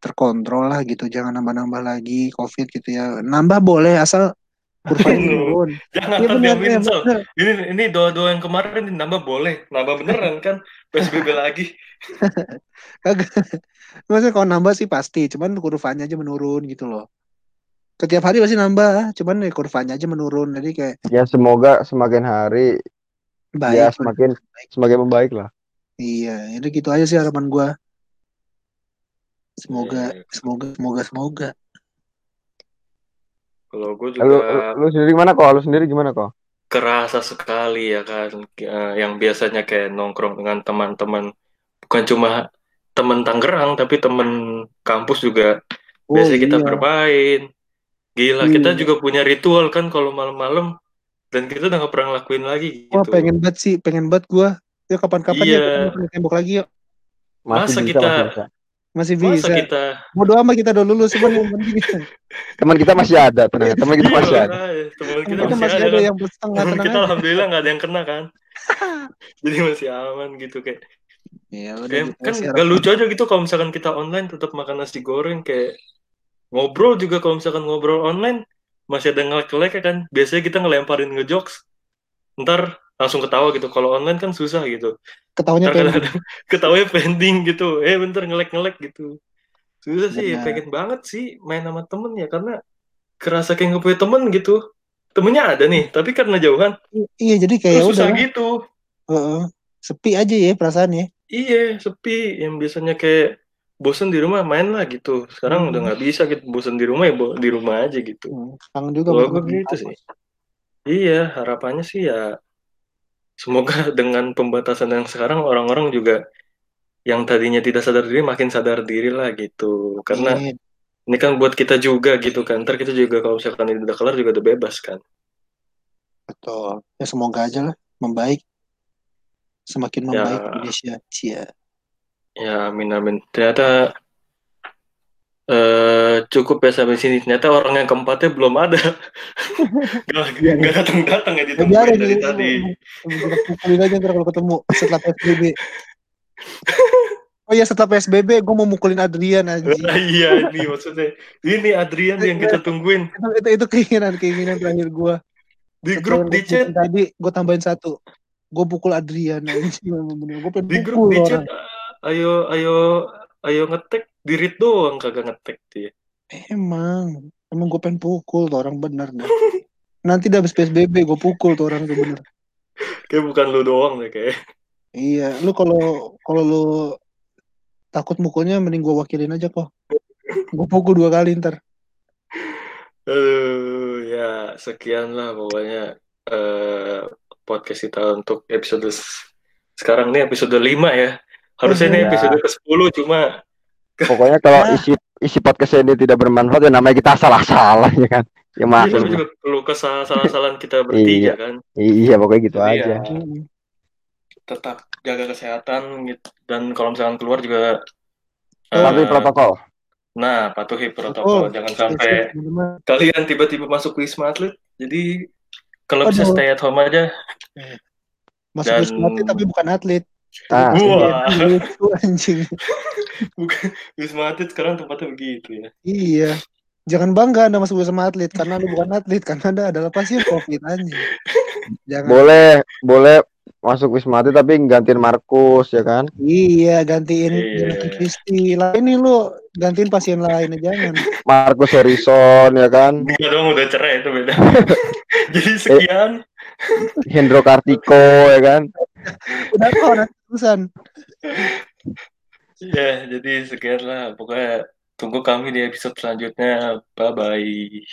terkontrol lah gitu. Jangan nambah-nambah lagi COVID gitu ya. Nambah boleh asal kurvanya turun. Jangan iya Sal. benar. Ini ini doa-doa yang kemarin nambah boleh, nambah beneran kan PSBB lagi. Kagak. Maksudnya kalau nambah sih pasti, cuman kurvanya aja menurun gitu loh. Setiap hari pasti nambah, cuman ya kurvanya aja menurun. Jadi kayak Ya semoga semakin hari baik. ya semakin semakin membaik lah. Iya, itu gitu aja sih harapan gua. Semoga, Iya. semoga, semoga, semoga. Kalau gue Lu, juga lu sendiri gimana kok? Lu sendiri gimana kok? kerasa sekali ya kan Eh, yang biasanya kayak nongkrong dengan teman-teman bukan cuma teman Tangerang tapi teman kampus juga Oh biasanya kita iya. bermain gila Iya. kita juga punya ritual kan kalau malam-malam dan kita udah gak pernah ngelakuin lagi Wah gitu pengen banget sih, pengen banget gua. Yuk kapan-kapan Iya. ya tembok lagi yuk. Masih Masa bisa, kita- masih bisa. Masih masa bisa. kita Bodo amat kita udah lulus cuman yang penting Teman kita masih ada, tenang. Teman kita Iya, masih ada. teman kita, kita masih ada kan. yang setengah Teman tenang kita aja. alhamdulillah nggak ada yang kena kan jadi masih aman gitu kayak Ya udah Kayak, gitu kan gak lucu aja gitu kalau misalkan kita online tetap makan nasi goreng kayak ngobrol juga kalau misalkan ngobrol online masih ada ngelek-ngelek ya kan biasanya kita ngelemparin ngejokes ntar langsung ketawa gitu. Kalau online kan susah gitu. Ketawanya kadang-kadang ketawanya pending gitu. Eh bentar ngelek-ngelek gitu. Susah sih Benar. pengen banget sih main sama temen ya karena kerasa kayak punya temen gitu. Temennya ada nih tapi karena jauhan. Iya, jadi kayak udah susah gitu. Heeh. sepi aja ya perasaannya. iya sepi. Yang biasanya kayak bosen di rumah main lah gitu. Sekarang Hmm. udah nggak bisa gitu. Bosen di rumah ya di rumah aja gitu. Hmm, Kangen juga temen gitu sih. Iya, harapannya sih ya semoga dengan pembatasan yang sekarang orang-orang juga yang tadinya tidak sadar diri makin sadar diri lah gitu. Karena Amin. ini kan buat kita juga gitu kan. Ntar kita juga kalau misalkan ini udah kelar juga udah bebas kan. Betul. Ya semoga aja lah membaik. Semakin Ya. membaik Indonesia. Cia. Ya amin amin. Ternyata eh cukup ya sampai sini. Ternyata orang yang keempatnya belum ada. Gak, Iya, gak datang-datang ya Ya, ditemuin dari ini, tadi. Pukulin aja ntar kalau ketemu setelah PSBB. Oh iya setelah PSBB gue mau mukulin Adrian anjing. iya ini maksudnya. Ini Adrian yang kita tungguin. itu, itu, itu keinginan keinginan terakhir gue. Di grup di chat tadi gue tambahin satu. Gue pukul Adrian anjing. Gue di grup di chat ayo ayo ayo ngetek di read doang kagak ngetek dia Emang emang gue pengen pukul tuh orang bener dah. Nanti dah habis PSBB gue pukul tuh orang tuh bener. kayak bukan lu doang deh kayak Iya, lu kalau kalau lu takut mukulnya mending gue wakilin aja kok. Gue pukul dua kali ntar. Aduh, ya sekian lah pokoknya eh, podcast kita untuk episode sekarang nih episode 5 ya harusnya ini Ya. episode ke 10 cuma Pokoknya kalau Nah. isi isi podcast ini tidak bermanfaat ya namanya kita salah-salah ya kan. Ya ini maklum. juga perlu kesalahan-kesalahan kita bertiga kan Iya, pokoknya gitu Jadi aja. ya, tetap jaga kesehatan gitu. dan kalau misalkan keluar juga Patuhi protokol. nah patuhi protokol Betul. jangan sampai teman-teman. kalian tiba-tiba masuk wisma atlet jadi kalau bisa stay at home aja Masuk Dan- wisma atlet tapi bukan atlet. Ah, Wah. Itu anjing. bukan wisma atlet sekarang tempatnya begitu ya Iya. Jangan bangga Anda masuk wisma atlet karena Anda bukan atlet karena Anda adalah pasien Covid anjing. Jangan. boleh, boleh masuk Wisma Atlet tapi gantiin Markus ya kan. Iya, gantiin Iya. Kristi. Lah ini lu gantiin pasien lain jangan. Markus Harrison ya kan. Enggak dong udah cerai itu beda jadi sekian Hendro Kartiko ya kan. Udah kok nanti terusan. ya jadi sekian lah pokoknya tunggu kami di episode selanjutnya bye bye